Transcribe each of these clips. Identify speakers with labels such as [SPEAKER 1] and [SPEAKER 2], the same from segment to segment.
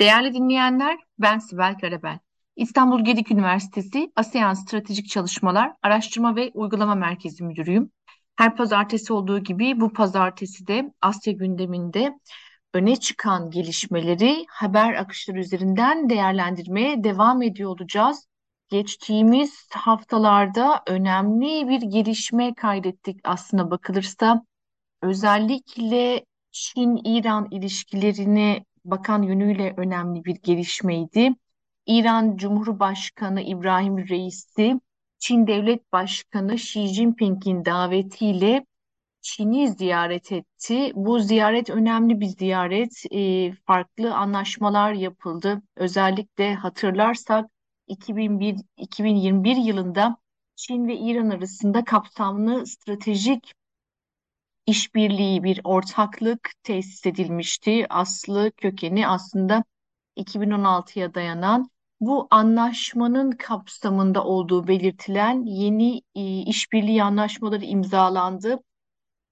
[SPEAKER 1] Değerli dinleyenler, ben Sibel Karabel. İstanbul Gedik Üniversitesi ASEAN Stratejik Çalışmalar Araştırma ve Uygulama Merkezi Müdürüyüm. Her pazartesi olduğu gibi bu pazartesi de Asya gündeminde öne çıkan gelişmeleri haber akışları üzerinden değerlendirmeye devam ediyor olacağız. Geçtiğimiz haftalarda önemli bir gelişme kaydettik aslına bakılırsa. Özellikle Çin-İran ilişkilerini bakan yönüyle önemli bir gelişmeydi. İran Cumhurbaşkanı İbrahim Reisi, Çin Devlet Başkanı Xi Jinping'in davetiyle Çin'i ziyaret etti. Bu ziyaret önemli bir ziyaret. E, farklı anlaşmalar yapıldı. Özellikle hatırlarsak 2001, 2021 yılında Çin ve İran arasında kapsamlı stratejik işbirliği, bir ortaklık tesis edilmişti. Aslı kökeni aslında 2016'ya dayanan bu anlaşmanın kapsamında olduğu belirtilen yeni e, işbirliği anlaşmaları imzalandı.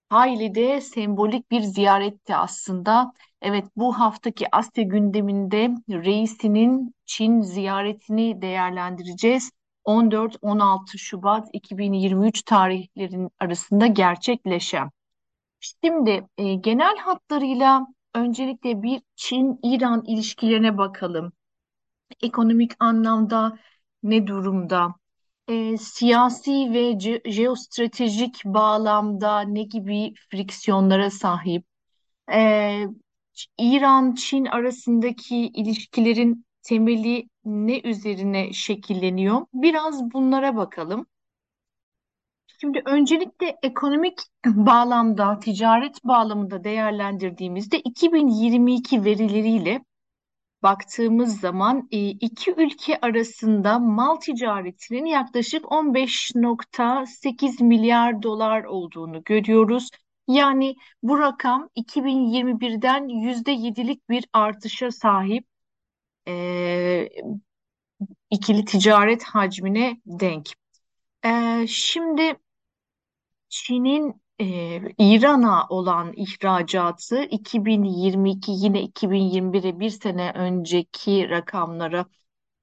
[SPEAKER 1] Hayli de sembolik bir ziyaretti aslında. Evet bu haftaki Asya gündeminde reisinin Çin ziyaretini değerlendireceğiz. 14-16 Şubat 2023 tarihlerin arasında gerçekleşen. Şimdi e, genel hatlarıyla öncelikle bir Çin-İran ilişkilerine bakalım. Ekonomik anlamda ne durumda? E, siyasi ve ce- jeostratejik bağlamda ne gibi friksiyonlara sahip? E, İran-Çin arasındaki ilişkilerin temeli ne üzerine şekilleniyor? Biraz bunlara bakalım. Şimdi öncelikle ekonomik bağlamda, ticaret bağlamında değerlendirdiğimizde 2022 verileriyle baktığımız zaman e, iki ülke arasında mal ticaretinin yaklaşık 15.8 milyar dolar olduğunu görüyoruz. Yani bu rakam 2021'den %7'lik bir artışa sahip e, ikili ticaret hacmine denk. E, şimdi Çin'in e, İran'a olan ihracatı 2022 yine 2021'e bir sene önceki rakamlara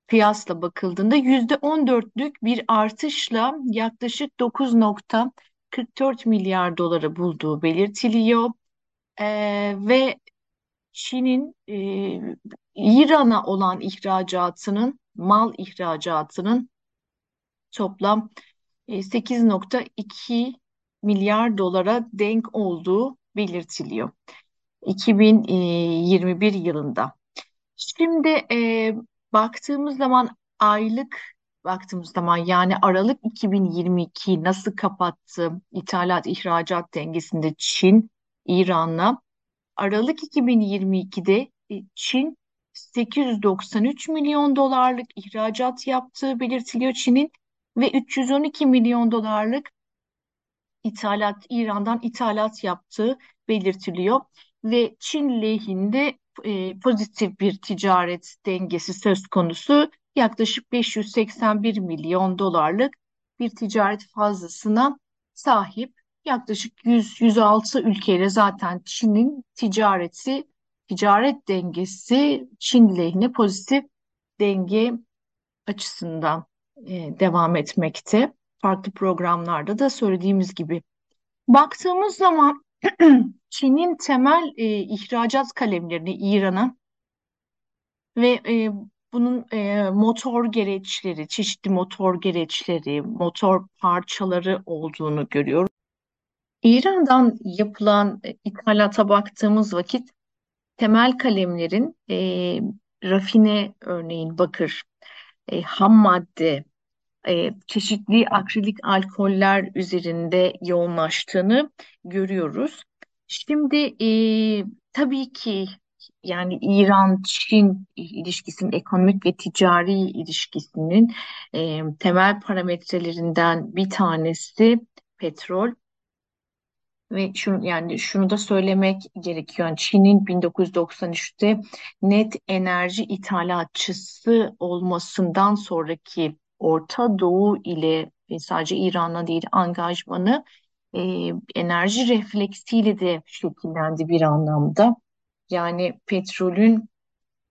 [SPEAKER 1] kıyasla bakıldığında %14'lük bir artışla yaklaşık 9.44 milyar doları bulduğu belirtiliyor. E, ve Çin'in e, İran'a olan ihracatının, mal ihracatının toplam 8.2 milyar dolara denk olduğu belirtiliyor. 2021 yılında. Şimdi e, baktığımız zaman aylık baktığımız zaman yani Aralık 2022 nasıl kapattı? İthalat ihracat dengesinde Çin İran'la. Aralık 2022'de e, Çin 893 milyon dolarlık ihracat yaptığı belirtiliyor Çin'in ve 312 milyon dolarlık ithalat İran'dan ithalat yaptığı belirtiliyor. Ve Çin lehinde e, pozitif bir ticaret dengesi söz konusu. Yaklaşık 581 milyon dolarlık bir ticaret fazlasına sahip. Yaklaşık 100-106 ülkeyle zaten Çin'in ticareti, ticaret dengesi Çin lehine pozitif denge açısından e, devam etmekte farklı programlarda da söylediğimiz gibi. Baktığımız zaman Çin'in temel e, ihracat kalemlerini İran'a ve e, bunun e, motor gereçleri, çeşitli motor gereçleri, motor parçaları olduğunu görüyoruz. İran'dan yapılan e, ithalata baktığımız vakit temel kalemlerin e, rafine örneğin bakır, e, ham madde, e, çeşitli akrilik alkoller üzerinde yoğunlaştığını görüyoruz. Şimdi e, tabii ki yani İran-Çin ilişkisinin ekonomik ve ticari ilişkisinin e, temel parametrelerinden bir tanesi petrol. Ve şunu yani şunu da söylemek gerekiyor. Çin'in 1993'te net enerji ithalatçısı olmasından sonraki Orta Doğu ile sadece İran'la değil angajmanı e, enerji refleksiyle de şekillendi bir anlamda. Yani petrolün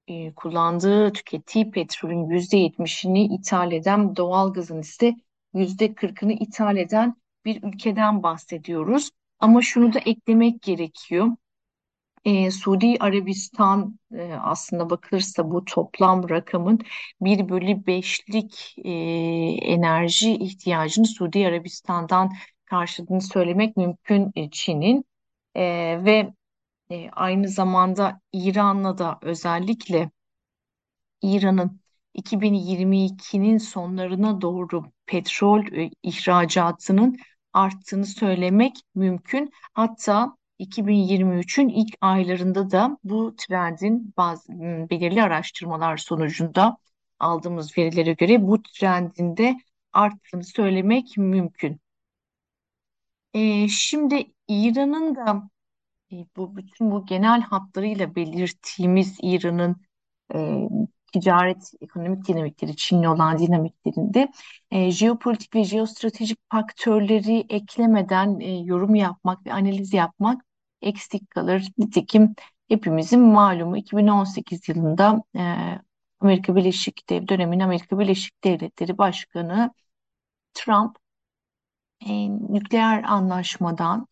[SPEAKER 1] e, kullandığı, tükettiği petrolün yüzde yetmişini ithal eden, doğalgazın ise yüzde kırkını ithal eden bir ülkeden bahsediyoruz. Ama şunu da eklemek gerekiyor. E, Suudi Arabistan e, aslında bakılırsa bu toplam rakamın bir bölü beşlik e, enerji ihtiyacını Suudi Arabistan'dan karşıladığını söylemek mümkün e, Çin'in. E, ve e, aynı zamanda İran'la da özellikle İran'ın 2022'nin sonlarına doğru petrol e, ihracatının arttığını söylemek mümkün. Hatta 2023'ün ilk aylarında da bu trendin bazı m, belirli araştırmalar sonucunda aldığımız verilere göre bu trendin de arttığını söylemek mümkün. E, şimdi İran'ın da e, bu bütün bu genel hatlarıyla belirttiğimiz İran'ın e, ticaret, ekonomik dinamikleri, Çin'le olan dinamiklerinde e, jeopolitik ve jeostratejik faktörleri eklemeden e, yorum yapmak ve analiz yapmak eksik kalır. Nitekim hepimizin malumu 2018 yılında e, Amerika Birleşik Devletleri dönemin Amerika Birleşik Devletleri Başkanı Trump e, nükleer anlaşmadan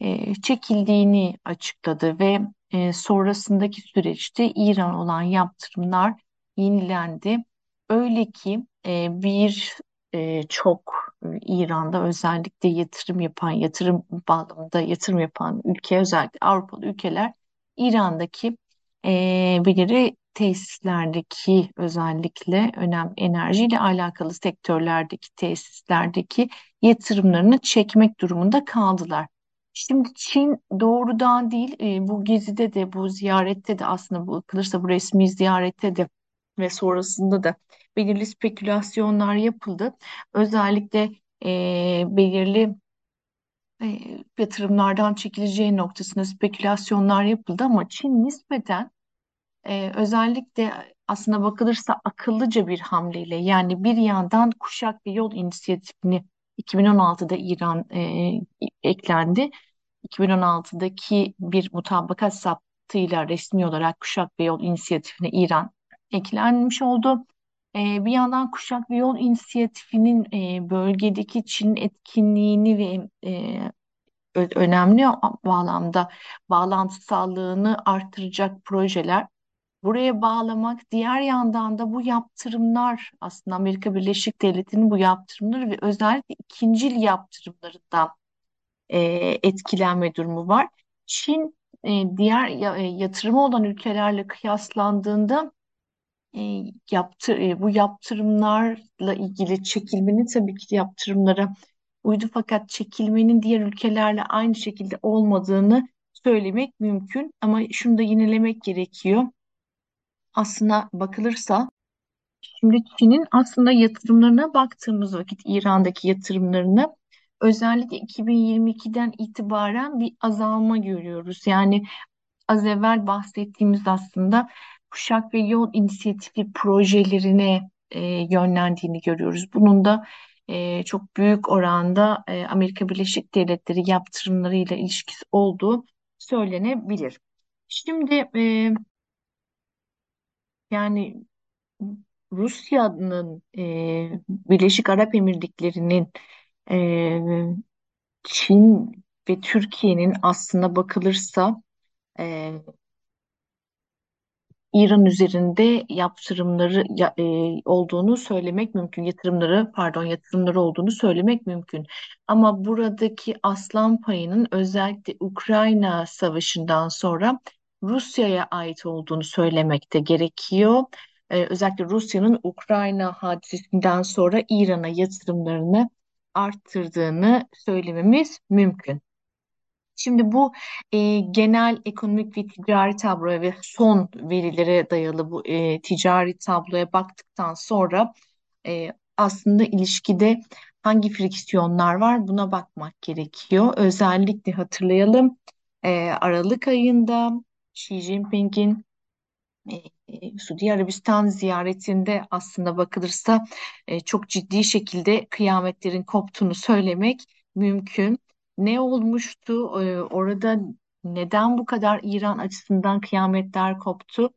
[SPEAKER 1] e, çekildiğini açıkladı ve e, sonrasındaki süreçte İran olan yaptırımlar yenilendi. Öyle ki e, bir e, çok İran'da özellikle yatırım yapan, yatırım bağlamında yatırım yapan ülke özellikle Avrupalı ülkeler İran'daki e, belirli tesislerdeki özellikle önem enerjiyle alakalı sektörlerdeki tesislerdeki yatırımlarını çekmek durumunda kaldılar. Şimdi Çin doğrudan değil e, bu gezide de bu ziyarette de aslında bu bakılırsa bu resmi ziyarette de ve sonrasında da belirli spekülasyonlar yapıldı. Özellikle e, belirli yatırımlardan çekileceği noktasında spekülasyonlar yapıldı ama Çin nispeten e, özellikle aslında bakılırsa akıllıca bir hamleyle yani bir yandan Kuşak ve Yol inisiyatifini 2016'da İran e, eklendi. 2016'daki bir mutabakat saptığıyla resmi olarak Kuşak ve Yol inisiyatifine İran eklenmiş oldu. E, bir yandan Kuşak ve Yol inisiyatifinin e, bölgedeki Çin etkinliğini ve e, önemli bağlamda bağlantısallığını artıracak projeler buraya bağlamak. Diğer yandan da bu yaptırımlar aslında Amerika Birleşik Devletleri'nin bu yaptırımları ve özellikle ikincil yaptırımlarından e, etkilenme durumu var. Çin e, diğer e, yatırımı olan ülkelerle kıyaslandığında e, yaptı, e, bu yaptırımlarla ilgili çekilmenin tabii ki yaptırımlara uydu fakat çekilmenin diğer ülkelerle aynı şekilde olmadığını söylemek mümkün. Ama şunu da yinelemek gerekiyor. Aslına bakılırsa Şimdi Çin'in aslında yatırımlarına baktığımız vakit İran'daki yatırımlarını özellikle 2022'den itibaren bir azalma görüyoruz. Yani az evvel bahsettiğimiz aslında Kuşak ve Yol inisiyatifi projelerine e, yönlendiğini görüyoruz. Bunun da e, çok büyük oranda e, Amerika Birleşik Devletleri yaptırımlarıyla ilişkisi olduğu söylenebilir. Şimdi e, yani Rusya'nın e, Birleşik Arap Emirlikleri'nin e, Çin ve Türkiye'nin aslına bakılırsa e, İran üzerinde yaptırımları ya- e, olduğunu söylemek mümkün. Yatırımları, pardon, yatırımları olduğunu söylemek mümkün. Ama buradaki aslan payının özellikle Ukrayna Savaşı'ndan sonra Rusya'ya ait olduğunu söylemek de gerekiyor. E, özellikle Rusya'nın Ukrayna hadisesinden sonra İran'a yatırımlarını arttırdığını söylememiz mümkün. Şimdi bu e, genel ekonomik ve ticari tabloya ve son verilere dayalı bu e, ticari tabloya baktıktan sonra e, aslında ilişkide hangi friksiyonlar var buna bakmak gerekiyor. Özellikle hatırlayalım e, Aralık ayında Xi Jinping'in e, e, Suudi Arabistan ziyaretinde aslında bakılırsa e, çok ciddi şekilde kıyametlerin koptuğunu söylemek mümkün. Ne olmuştu? E, orada neden bu kadar İran açısından kıyametler koptu?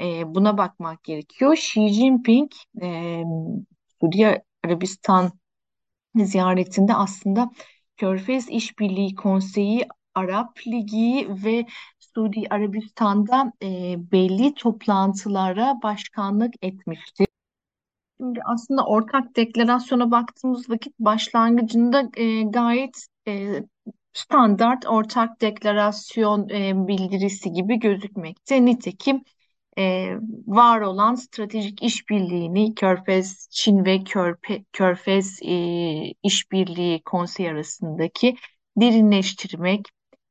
[SPEAKER 1] E, buna bakmak gerekiyor. Xi Jinping e, Suudi Arabistan ziyaretinde aslında Körfez İşbirliği Konseyi, Arap Ligi ve Suudi Arabistan'da e, belli toplantılara başkanlık etmişti. Şimdi aslında ortak deklarasyona baktığımız vakit başlangıcında e, gayet e, standart ortak deklarasyon e, bildirisi gibi gözükmekte. Nitekim e, var olan stratejik işbirliğini Körfez, Çin ve Körpe, Körfez e, İşbirliği Konseyi arasındaki derinleştirmek,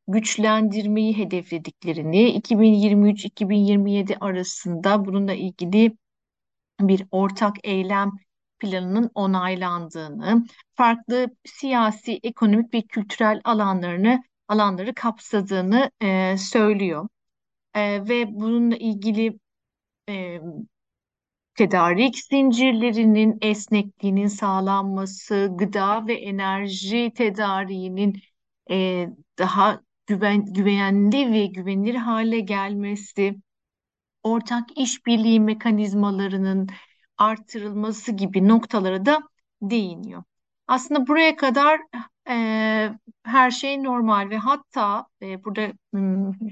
[SPEAKER 1] güçlendirmeyi hedeflediklerini 2023-2027 arasında bununla ilgili bir ortak eylem planının onaylandığını, farklı siyasi, ekonomik ve kültürel alanlarını alanları kapsadığını e, söylüyor. E, ve bununla ilgili e, tedarik zincirlerinin esnekliğinin sağlanması, gıda ve enerji tedariğinin e, daha güven, güvenli ve güvenilir hale gelmesi, ortak işbirliği mekanizmalarının artırılması gibi noktalara da değiniyor. Aslında buraya kadar e, her şey normal ve hatta e, burada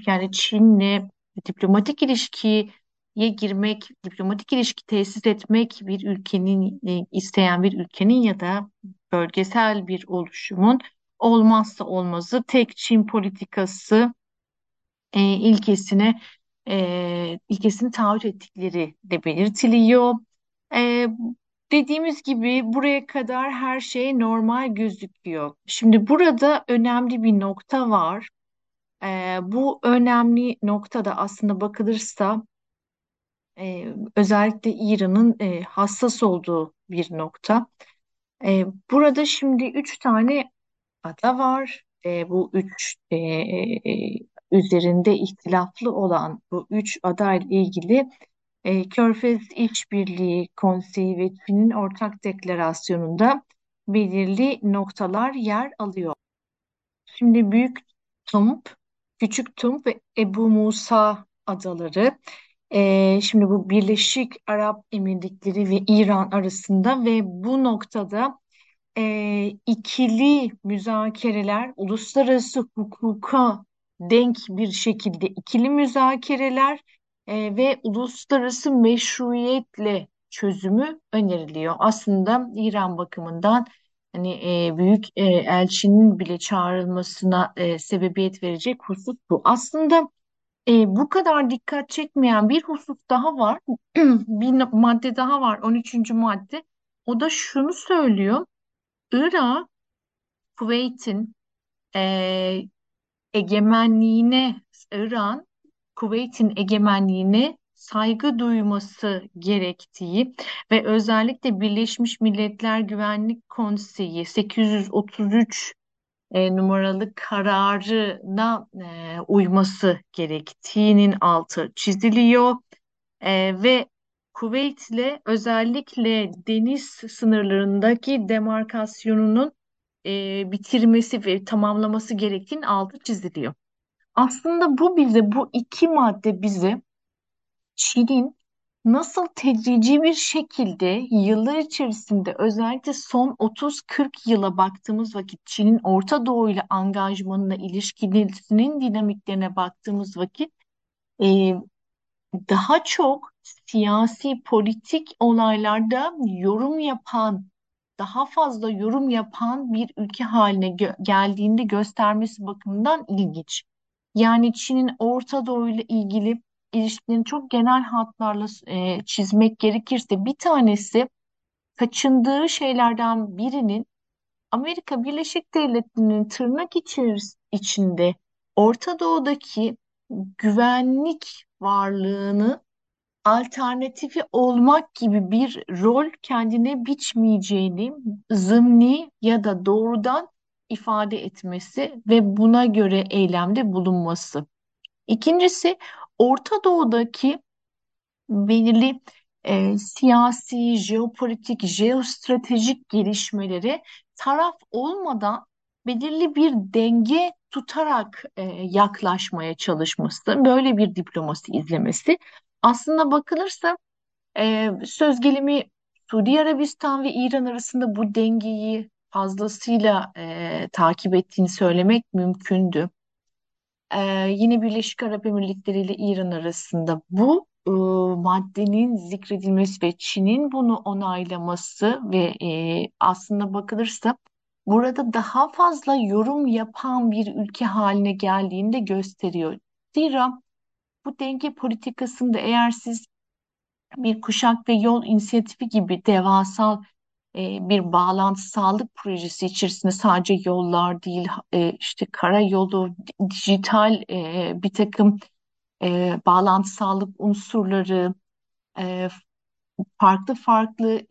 [SPEAKER 1] yani Çin'le diplomatik ilişkiye girmek, diplomatik ilişki tesis etmek bir ülkenin e, isteyen bir ülkenin ya da bölgesel bir oluşumun olmazsa olmazı tek Çin politikası e, ilkesine e, ilkesini taahhüt ettikleri de belirtiliyor. E, dediğimiz gibi buraya kadar her şey normal gözüküyor. Şimdi burada önemli bir nokta var. E, bu önemli noktada aslında bakılırsa e, özellikle İran'ın e, hassas olduğu bir nokta. E, burada şimdi üç tane ada var. E, bu üç e, üzerinde ihtilaflı olan bu üç adayla ilgili e, Körfez İşbirliği Konseyi ve Çin'in ortak deklarasyonunda belirli noktalar yer alıyor. Şimdi Büyük Tump, Küçük Tump ve Ebu Musa adaları. E, şimdi bu Birleşik Arap Emirlikleri ve İran arasında ve bu noktada e, ikili müzakereler, uluslararası hukuka denk bir şekilde ikili müzakereler e, ve uluslararası meşruiyetle çözümü öneriliyor. Aslında İran bakımından hani e, büyük e, elçinin bile çağrılmasına e, sebebiyet verecek husus bu. Aslında e, bu kadar dikkat çekmeyen bir husus daha var. Bir madde daha var, 13. madde. O da şunu söylüyor. Irak, Kuveyt'in e, egemenliğine, İran, Kuveyt'in egemenliğine saygı duyması gerektiği ve özellikle Birleşmiş Milletler Güvenlik Konseyi 833 e, numaralı kararına e, uyması gerektiğinin altı çiziliyor. E, ve Kuveyt'le özellikle deniz sınırlarındaki demarkasyonunun e, bitirmesi ve tamamlaması gerektiğinin altı çiziliyor. Aslında bu bize, bu iki madde bize Çin'in nasıl tedrici bir şekilde yıllar içerisinde özellikle son 30-40 yıla baktığımız vakit Çin'in Orta Doğu ile angajmanına ilişkilerinin dinamiklerine baktığımız vakit e, daha çok siyasi politik olaylarda yorum yapan, daha fazla yorum yapan bir ülke haline gö- geldiğinde göstermesi bakımından ilginç. Yani Çin'in Orta Doğu ile ilgili ilişkilerini çok genel hatlarla e, çizmek gerekirse bir tanesi kaçındığı şeylerden birinin Amerika Birleşik Devletleri'nin tırnak içeris- içinde Orta Doğu'daki güvenlik varlığını alternatifi olmak gibi bir rol kendine biçmeyeceğini zımni ya da doğrudan ifade etmesi ve buna göre eylemde bulunması. İkincisi Orta Doğu'daki belirli e, siyasi, jeopolitik, jeostratejik gelişmeleri taraf olmadan belirli bir denge tutarak e, yaklaşmaya çalışması, böyle bir diplomasi izlemesi. aslında bakılırsa e, söz gelimi Suudi Arabistan ve İran arasında bu dengeyi fazlasıyla e, takip ettiğini söylemek mümkündü. E, yine Birleşik Arap Emirlikleri ile İran arasında bu e, maddenin zikredilmesi ve Çin'in bunu onaylaması ve e, aslında bakılırsa burada daha fazla yorum yapan bir ülke haline geldiğini de gösteriyor. Zira bu denge politikasında eğer siz bir kuşak ve yol inisiyatifi gibi devasal e, bir bağlantı sağlık projesi içerisinde sadece yollar değil, e, işte karayolu, dijital e, bir takım e, bağlantı sağlık unsurları, e, farklı farklı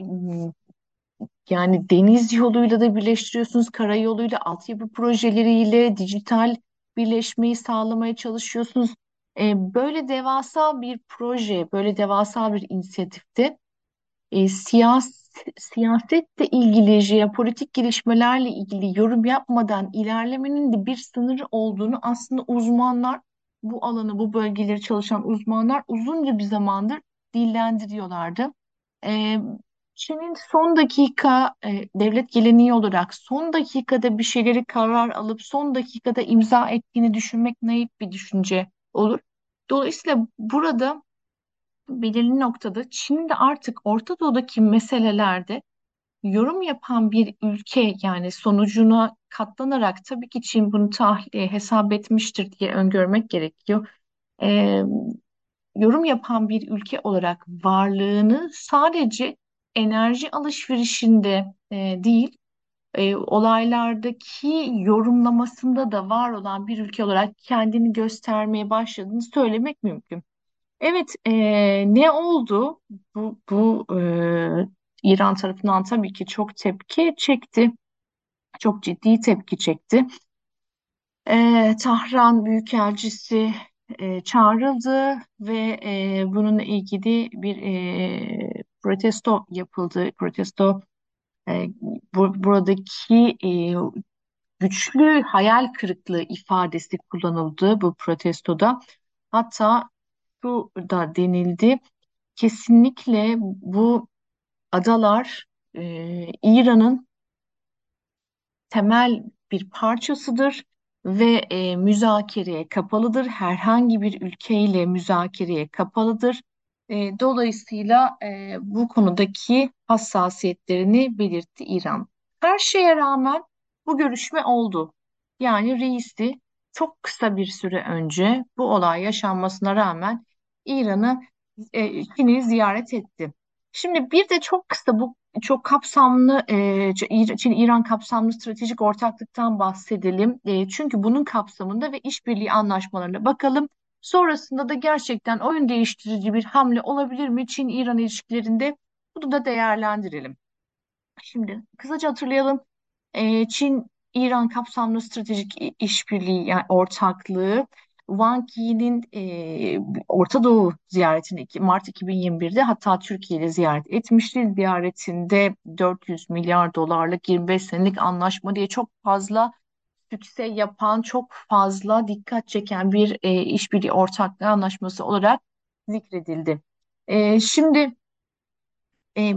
[SPEAKER 1] yani deniz yoluyla da birleştiriyorsunuz, karayoluyla, altyapı projeleriyle, dijital birleşmeyi sağlamaya çalışıyorsunuz. E, böyle devasa bir proje, böyle devasa bir inisiyatifte e, siyas siyasetle ilgili, jeopolitik gelişmelerle ilgili yorum yapmadan ilerlemenin de bir sınırı olduğunu aslında uzmanlar, bu alanı, bu bölgeleri çalışan uzmanlar uzunca bir zamandır dillendiriyorlardı. E, Çin'in son dakika e, devlet geleneği olarak son dakikada bir şeyleri karar alıp son dakikada imza ettiğini düşünmek naif bir düşünce olur. Dolayısıyla burada belirli noktada Çin de artık Orta Doğu'daki meselelerde yorum yapan bir ülke yani sonucuna katlanarak tabii ki Çin bunu tahliye hesap etmiştir diye öngörmek gerekiyor. Ee, yorum yapan bir ülke olarak varlığını sadece enerji alışverişinde e, değil e, olaylardaki yorumlamasında da var olan bir ülke olarak kendini göstermeye başladığını söylemek mümkün. Evet, e, ne oldu? Bu, bu e, İran tarafından tabii ki çok tepki çekti. Çok ciddi tepki çekti. E, Tahran Büyükelçisi e, çağrıldı ve e, bununla ilgili bir e, protesto yapıldı. Protesto e, bu, buradaki e, güçlü hayal kırıklığı ifadesi kullanıldı bu protestoda. Hatta şu da denildi. Kesinlikle bu adalar e, İran'ın temel bir parçasıdır ve e, müzakereye kapalıdır. Herhangi bir ülkeyle müzakereye kapalıdır. E, dolayısıyla e, bu konudaki hassasiyetlerini belirtti İran. Her şeye rağmen bu görüşme oldu. Yani reisi çok kısa bir süre önce bu olay yaşanmasına rağmen İran'ı, e, Çin'i ziyaret etti. Şimdi bir de çok kısa bu çok kapsamlı e, Çin-İran kapsamlı stratejik ortaklıktan bahsedelim. E, çünkü bunun kapsamında ve işbirliği anlaşmalarına bakalım. Sonrasında da gerçekten oyun değiştirici bir hamle olabilir mi Çin-İran ilişkilerinde? Bunu da değerlendirelim. Şimdi kısaca hatırlayalım. E, Çin İran kapsamlı stratejik işbirliği yani ortaklığı Wang Yi'nin e, Orta Doğu ziyaretini Mart 2021'de hatta Türkiye'de ziyaret etmişti. Ziyaretinde 400 milyar dolarlık 25 senelik anlaşma diye çok fazla sükse yapan, çok fazla dikkat çeken bir e, işbirliği ortaklığı anlaşması olarak zikredildi. E, şimdi e,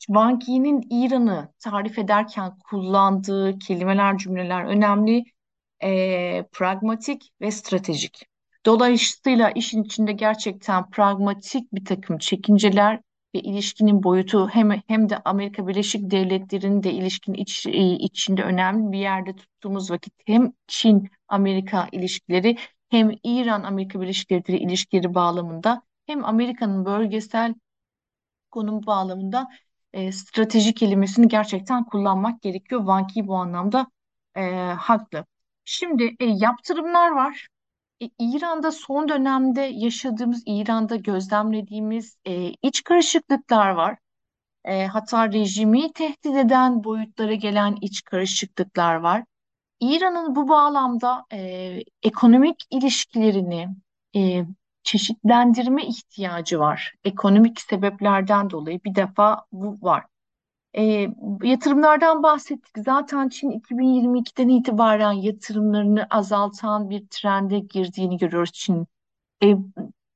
[SPEAKER 1] Wang Yi'nin İran'ı tarif ederken kullandığı kelimeler, cümleler önemli e, pragmatik ve stratejik. Dolayısıyla işin içinde gerçekten pragmatik bir takım çekinceler ve ilişkinin boyutu hem hem de Amerika Birleşik Devletleri'nin de ilişkinin iç, e, içinde önemli bir yerde tuttuğumuz vakit hem Çin-Amerika ilişkileri hem İran-Amerika Birleşik Devletleri ilişkileri bağlamında hem Amerika'nın bölgesel konum bağlamında e, strateji kelimesini gerçekten kullanmak gerekiyor. Wang Yi bu anlamda e, haklı. Şimdi e, yaptırımlar var. E, İran'da son dönemde yaşadığımız, İran'da gözlemlediğimiz e, iç karışıklıklar var. E, hatta rejimi tehdit eden boyutlara gelen iç karışıklıklar var. İran'ın bu bağlamda e, ekonomik ilişkilerini e, çeşitlendirme ihtiyacı var. Ekonomik sebeplerden dolayı bir defa bu var. E, yatırımlardan bahsettik. Zaten Çin 2022'den itibaren yatırımlarını azaltan bir trende girdiğini görüyoruz Çin. E,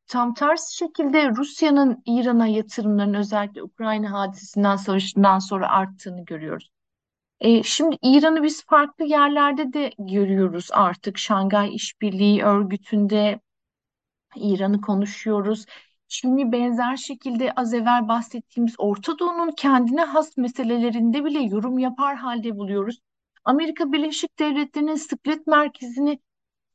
[SPEAKER 1] tam tersi şekilde Rusya'nın İran'a yatırımlarının özellikle Ukrayna hadisesinden savaşından sonra arttığını görüyoruz. E, şimdi İran'ı biz farklı yerlerde de görüyoruz artık. Şangay İşbirliği Örgütü'nde İran'ı konuşuyoruz. Çin'i benzer şekilde az evvel bahsettiğimiz Orta Doğu'nun kendine has meselelerinde bile yorum yapar halde buluyoruz. Amerika Birleşik Devletleri'nin sıklet merkezini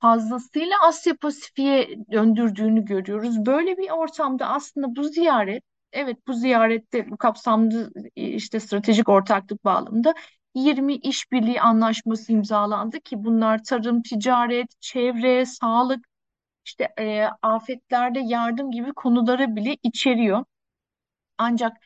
[SPEAKER 1] fazlasıyla Asya Pasifik'e döndürdüğünü görüyoruz. Böyle bir ortamda aslında bu ziyaret, evet bu ziyarette bu kapsamlı işte stratejik ortaklık bağlamında 20 işbirliği anlaşması imzalandı ki bunlar tarım, ticaret, çevre, sağlık, işte e, afetlerde yardım gibi konuları bile içeriyor. Ancak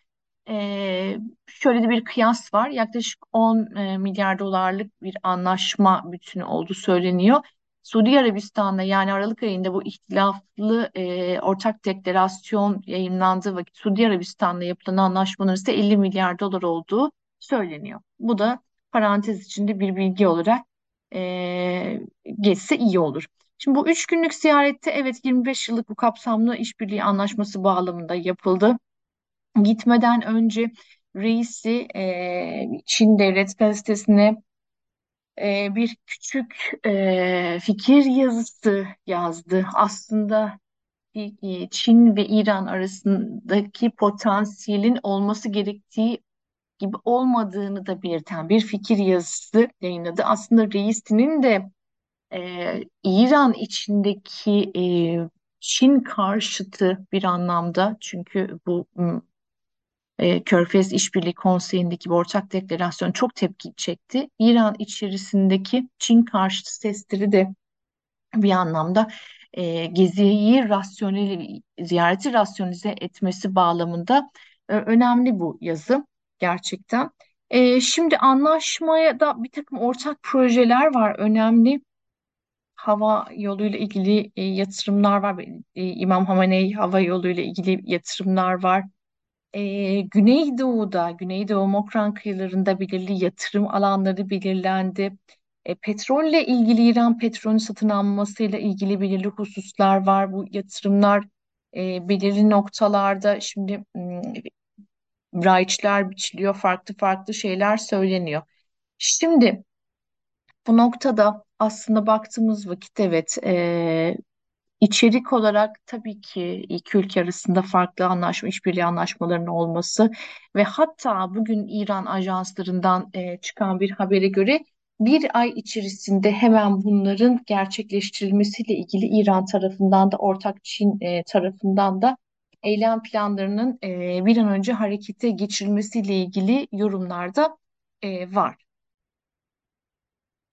[SPEAKER 1] e, şöyle de bir kıyas var. Yaklaşık 10 e, milyar dolarlık bir anlaşma bütünü olduğu söyleniyor. Suudi Arabistan'da yani Aralık ayında bu ihtilaflı e, ortak deklarasyon yayınlandığı vakit Suudi Arabistan'da yapılan anlaşmanın ise 50 milyar dolar olduğu söyleniyor. Bu da parantez içinde bir bilgi olarak e, geçse iyi olur. Şimdi bu üç günlük ziyarette evet 25 yıllık bu kapsamlı işbirliği anlaşması bağlamında yapıldı. Gitmeden önce reisi e, Çin Devlet Gazetesi'ne e, bir küçük e, fikir yazısı yazdı. Aslında e, Çin ve İran arasındaki potansiyelin olması gerektiği gibi olmadığını da belirten bir fikir yazısı yayınladı. Aslında reisinin de e, İran içindeki e, Çin karşıtı bir anlamda çünkü bu e, Körfez İşbirliği Konseyi'ndeki bir ortak deklarasyon çok tepki çekti. İran içerisindeki Çin karşıtı sesleri de bir anlamda e, Gezi'yi rasyonel, ziyareti rasyonize etmesi bağlamında e, önemli bu yazı gerçekten. E, şimdi anlaşmaya da bir takım ortak projeler var önemli. Hava yoluyla ilgili e, yatırımlar var. E, İmam Hamenei hava yoluyla ilgili yatırımlar var. Ee, Güneydoğu'da, Güneydoğu Mokran kıyılarında belirli yatırım alanları belirlendi. E, petrolle ilgili İran petrolü satın almasıyla ilgili belirli hususlar var. Bu yatırımlar e, belirli noktalarda şimdi m, raiçler biçiliyor, farklı farklı şeyler söyleniyor. Şimdi bu noktada aslında baktığımız vakit evet e, İçerik olarak tabii ki iki ülke arasında farklı anlaşma, işbirliği anlaşmalarının olması ve hatta bugün İran ajanslarından e, çıkan bir habere göre bir ay içerisinde hemen bunların gerçekleştirilmesiyle ilgili İran tarafından da ortak Çin e, tarafından da eylem planlarının e, bir an önce harekete geçirilmesiyle ilgili yorumlarda e, var.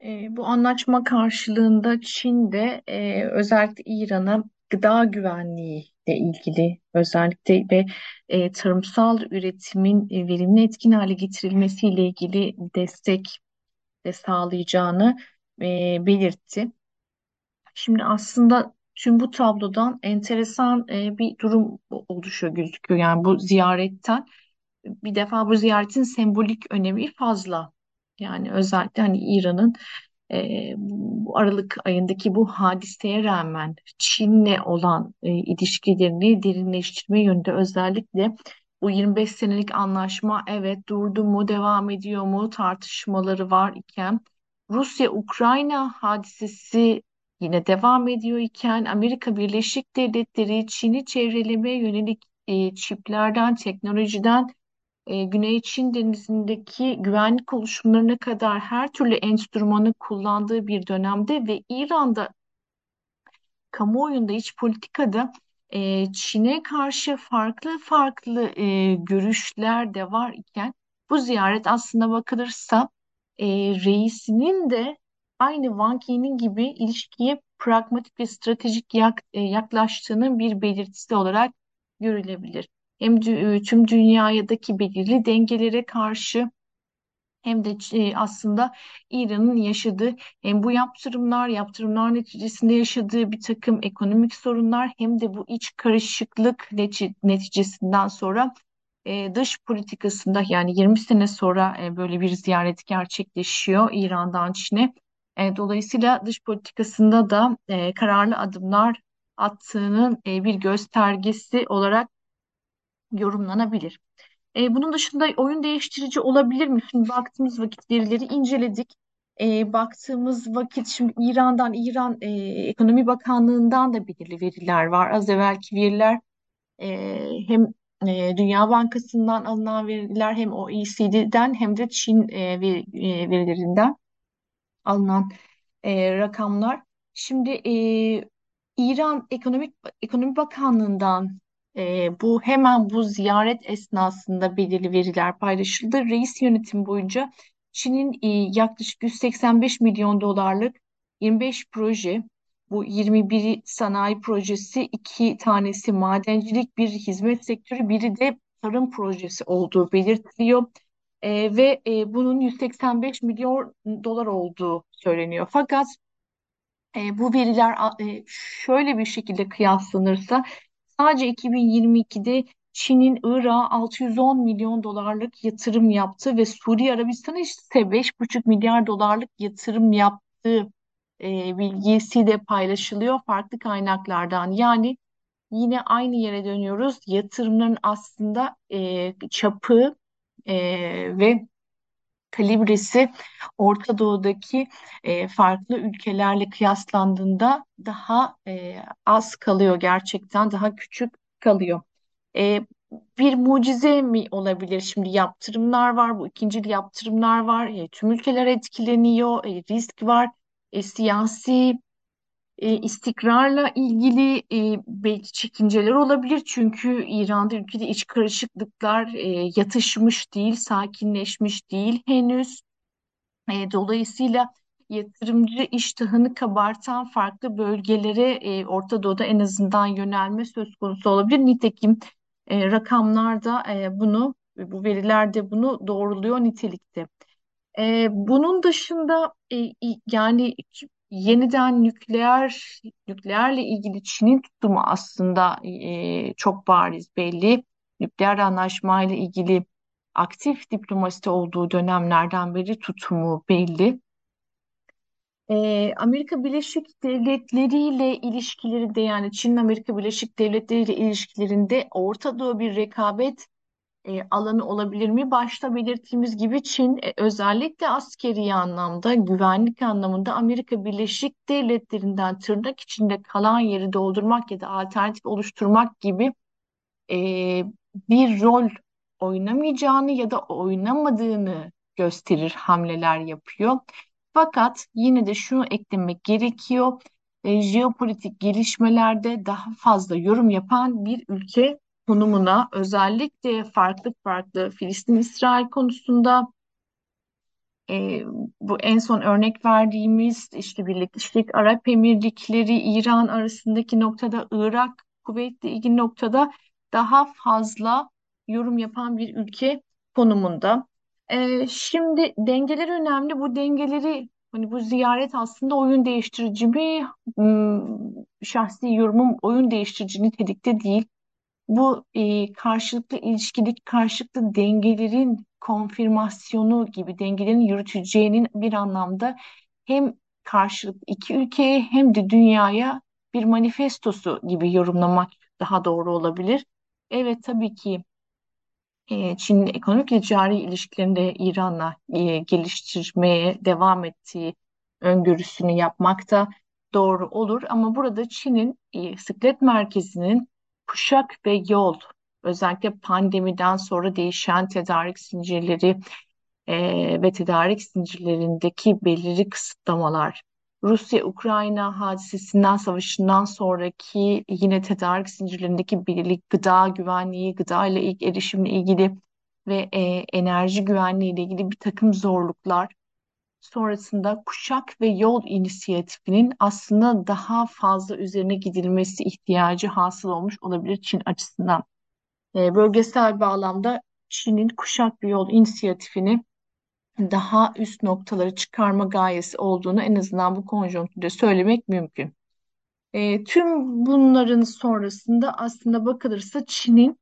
[SPEAKER 1] E, bu anlaşma karşılığında Çin de e, özellikle İran'a gıda güvenliği ile ilgili özellikle ve e, tarımsal üretimin e, verimli etkin hale getirilmesiyle ilgili destek de sağlayacağını e, belirtti. Şimdi aslında tüm bu tablodan enteresan e, bir durum oluşuyor gözüküyor. Yani bu ziyaretten bir defa bu ziyaretin sembolik önemi fazla. Yani özellikle hani İran'ın e, bu Aralık ayındaki bu hadiseye rağmen Çin'le olan e, ilişkilerini derinleştirme yönünde özellikle bu 25 senelik anlaşma evet durdu mu devam ediyor mu tartışmaları var iken Rusya-Ukrayna hadisesi yine devam ediyor iken Amerika Birleşik Devletleri Çin'i çevrelemeye yönelik e, çiplerden, teknolojiden e, Güney Çin Denizi'ndeki güvenlik oluşumlarına kadar her türlü enstrümanı kullandığı bir dönemde ve İran'da kamuoyunda iç politikada e, Çin'e karşı farklı farklı e, görüşler de var iken bu ziyaret aslında bakılırsa e, reisinin de aynı Wang Yi'nin gibi ilişkiye pragmatik ve stratejik yak, e, yaklaştığının bir belirtisi olarak görülebilir hem dü- tüm dünyadaki belirli dengelere karşı hem de e, aslında İran'ın yaşadığı hem bu yaptırımlar, yaptırımlar neticesinde yaşadığı bir takım ekonomik sorunlar hem de bu iç karışıklık neti- neticesinden sonra e, dış politikasında yani 20 sene sonra e, böyle bir ziyaret gerçekleşiyor İran'dan Çin'e. E, dolayısıyla dış politikasında da e, kararlı adımlar attığının e, bir göstergesi olarak yorumlanabilir. E, bunun dışında oyun değiştirici olabilir mi? Şimdi baktığımız vakit verileri inceledik. E, baktığımız vakit şimdi İran'dan, İran e, Ekonomi Bakanlığı'ndan da belirli veriler var. Az evvelki veriler e, hem e, Dünya Bankası'ndan alınan veriler hem OECD'den hem de Çin e, e, verilerinden alınan e, rakamlar. Şimdi e, İran Ekonomik Ekonomi Bakanlığı'ndan e, bu hemen bu ziyaret esnasında belirli veriler paylaşıldı. Reis yönetim boyunca Çin'in e, yaklaşık 185 milyon dolarlık 25 proje, bu 21 sanayi projesi, iki tanesi madencilik, bir hizmet sektörü, biri de tarım projesi olduğu belirtiliyor. E, ve e, bunun 185 milyon dolar olduğu söyleniyor. Fakat e, bu veriler e, şöyle bir şekilde kıyaslanırsa sadece 2022'de Çin'in Irak'a 610 milyon dolarlık yatırım yaptığı ve Suudi Arabistan'a ise 5,5 milyar dolarlık yatırım yaptığı e, bilgisi de paylaşılıyor farklı kaynaklardan. Yani yine aynı yere dönüyoruz. Yatırımların aslında e, çapı e, ve kalibresi Orta Doğu'daki e, farklı ülkelerle kıyaslandığında daha e, az kalıyor gerçekten daha küçük kalıyor. E, bir mucize mi olabilir? Şimdi yaptırımlar var, bu ikinci yaptırımlar var, e, tüm ülkeler etkileniyor, e, risk var, e, siyasi e, istikrarla ilgili e, belki çekinceler olabilir. Çünkü İran'da ülkede iç karışıklıklar e, yatışmış değil, sakinleşmiş değil henüz. E, dolayısıyla yatırımcı iştahını kabartan farklı bölgelere e, Orta Doğu'da en azından yönelme söz konusu olabilir. Nitekim e, rakamlar da e, bunu, bu veriler de bunu doğruluyor nitelikte. E, bunun dışında e, yani yeniden nükleer nükleerle ilgili Çin'in tutumu aslında e, çok bariz belli. Nükleer anlaşmayla ilgili aktif diplomasi olduğu dönemlerden beri tutumu belli. E, Amerika Birleşik Devletleri ile ilişkileri de yani Çin Amerika Birleşik Devletleri ile ilişkilerinde Orta Doğu bir rekabet e, alanı olabilir mi? Başta belirttiğimiz gibi Çin e, özellikle askeri anlamda, güvenlik anlamında Amerika Birleşik Devletleri'nden tırnak içinde kalan yeri doldurmak ya da alternatif oluşturmak gibi e, bir rol oynamayacağını ya da oynamadığını gösterir hamleler yapıyor. Fakat yine de şunu eklemek gerekiyor. E, jeopolitik gelişmelerde daha fazla yorum yapan bir ülke konumuna özellikle farklı farklı Filistin-İsrail konusunda e, bu en son örnek verdiğimiz işte Birleşik Arap Emirlikleri İran arasındaki noktada Irak Kuveyt'le ilgili noktada daha fazla yorum yapan bir ülke konumunda. E, şimdi dengeler önemli. Bu dengeleri hani bu ziyaret aslında oyun değiştirici mi? Şahsi yorumum oyun değiştirici nitelikte değil bu e, karşılıklı ilişkideki karşılıklı dengelerin konfirmasyonu gibi dengelerin yürüteceğinin bir anlamda hem karşılıklı iki ülkeye hem de dünyaya bir manifestosu gibi yorumlamak daha doğru olabilir. Evet tabii ki e, Çin'in ekonomik ve ticari ilişkilerinde İran'la e, geliştirmeye devam ettiği öngörüsünü yapmak da doğru olur. Ama burada Çin'in e, sıklet merkezinin kuşak ve yol özellikle pandemiden sonra değişen tedarik zincirleri e, ve tedarik zincirlerindeki belirli kısıtlamalar, Rusya-Ukrayna hadisesinden, savaşından sonraki yine tedarik zincirlerindeki belirli gıda güvenliği, gıda ile ilk erişimle ilgili ve e, enerji güvenliği ile ilgili bir takım zorluklar sonrasında kuşak ve yol inisiyatifinin aslında daha fazla üzerine gidilmesi ihtiyacı hasıl olmuş olabilir Çin açısından. E, bölgesel bağlamda Çin'in kuşak ve yol inisiyatifini daha üst noktaları çıkarma gayesi olduğunu en azından bu konjonktürde söylemek mümkün. E, tüm bunların sonrasında aslında bakılırsa Çin'in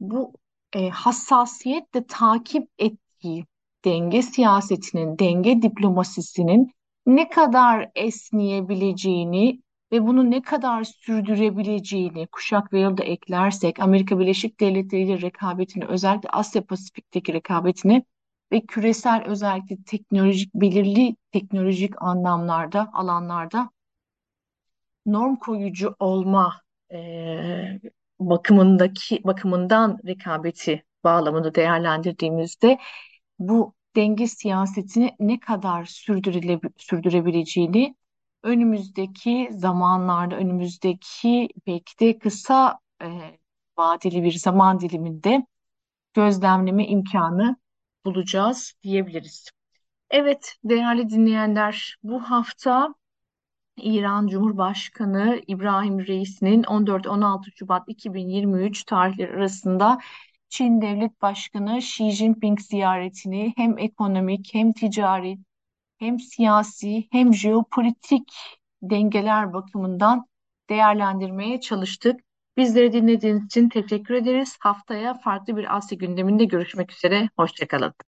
[SPEAKER 1] bu e, hassasiyetle takip ettiği denge siyasetinin, denge diplomasisinin ne kadar esneyebileceğini ve bunu ne kadar sürdürebileceğini kuşak ve yılda eklersek Amerika Birleşik Devletleri ile rekabetini özellikle Asya Pasifik'teki rekabetini ve küresel özellikle teknolojik belirli teknolojik anlamlarda alanlarda norm koyucu olma e, bakımındaki bakımından rekabeti bağlamında değerlendirdiğimizde bu denge siyasetini ne kadar sürdürüle, sürdürebileceğini önümüzdeki zamanlarda, önümüzdeki belki de kısa e, vadeli bir zaman diliminde gözlemleme imkanı bulacağız diyebiliriz. Evet değerli dinleyenler bu hafta İran Cumhurbaşkanı İbrahim Reis'in 14-16 Şubat 2023 tarihleri arasında Çin Devlet Başkanı Xi Jinping ziyaretini hem ekonomik hem ticari hem siyasi hem jeopolitik dengeler bakımından değerlendirmeye çalıştık. Bizleri dinlediğiniz için teşekkür ederiz. Haftaya farklı bir Asya gündeminde görüşmek üzere. Hoşçakalın.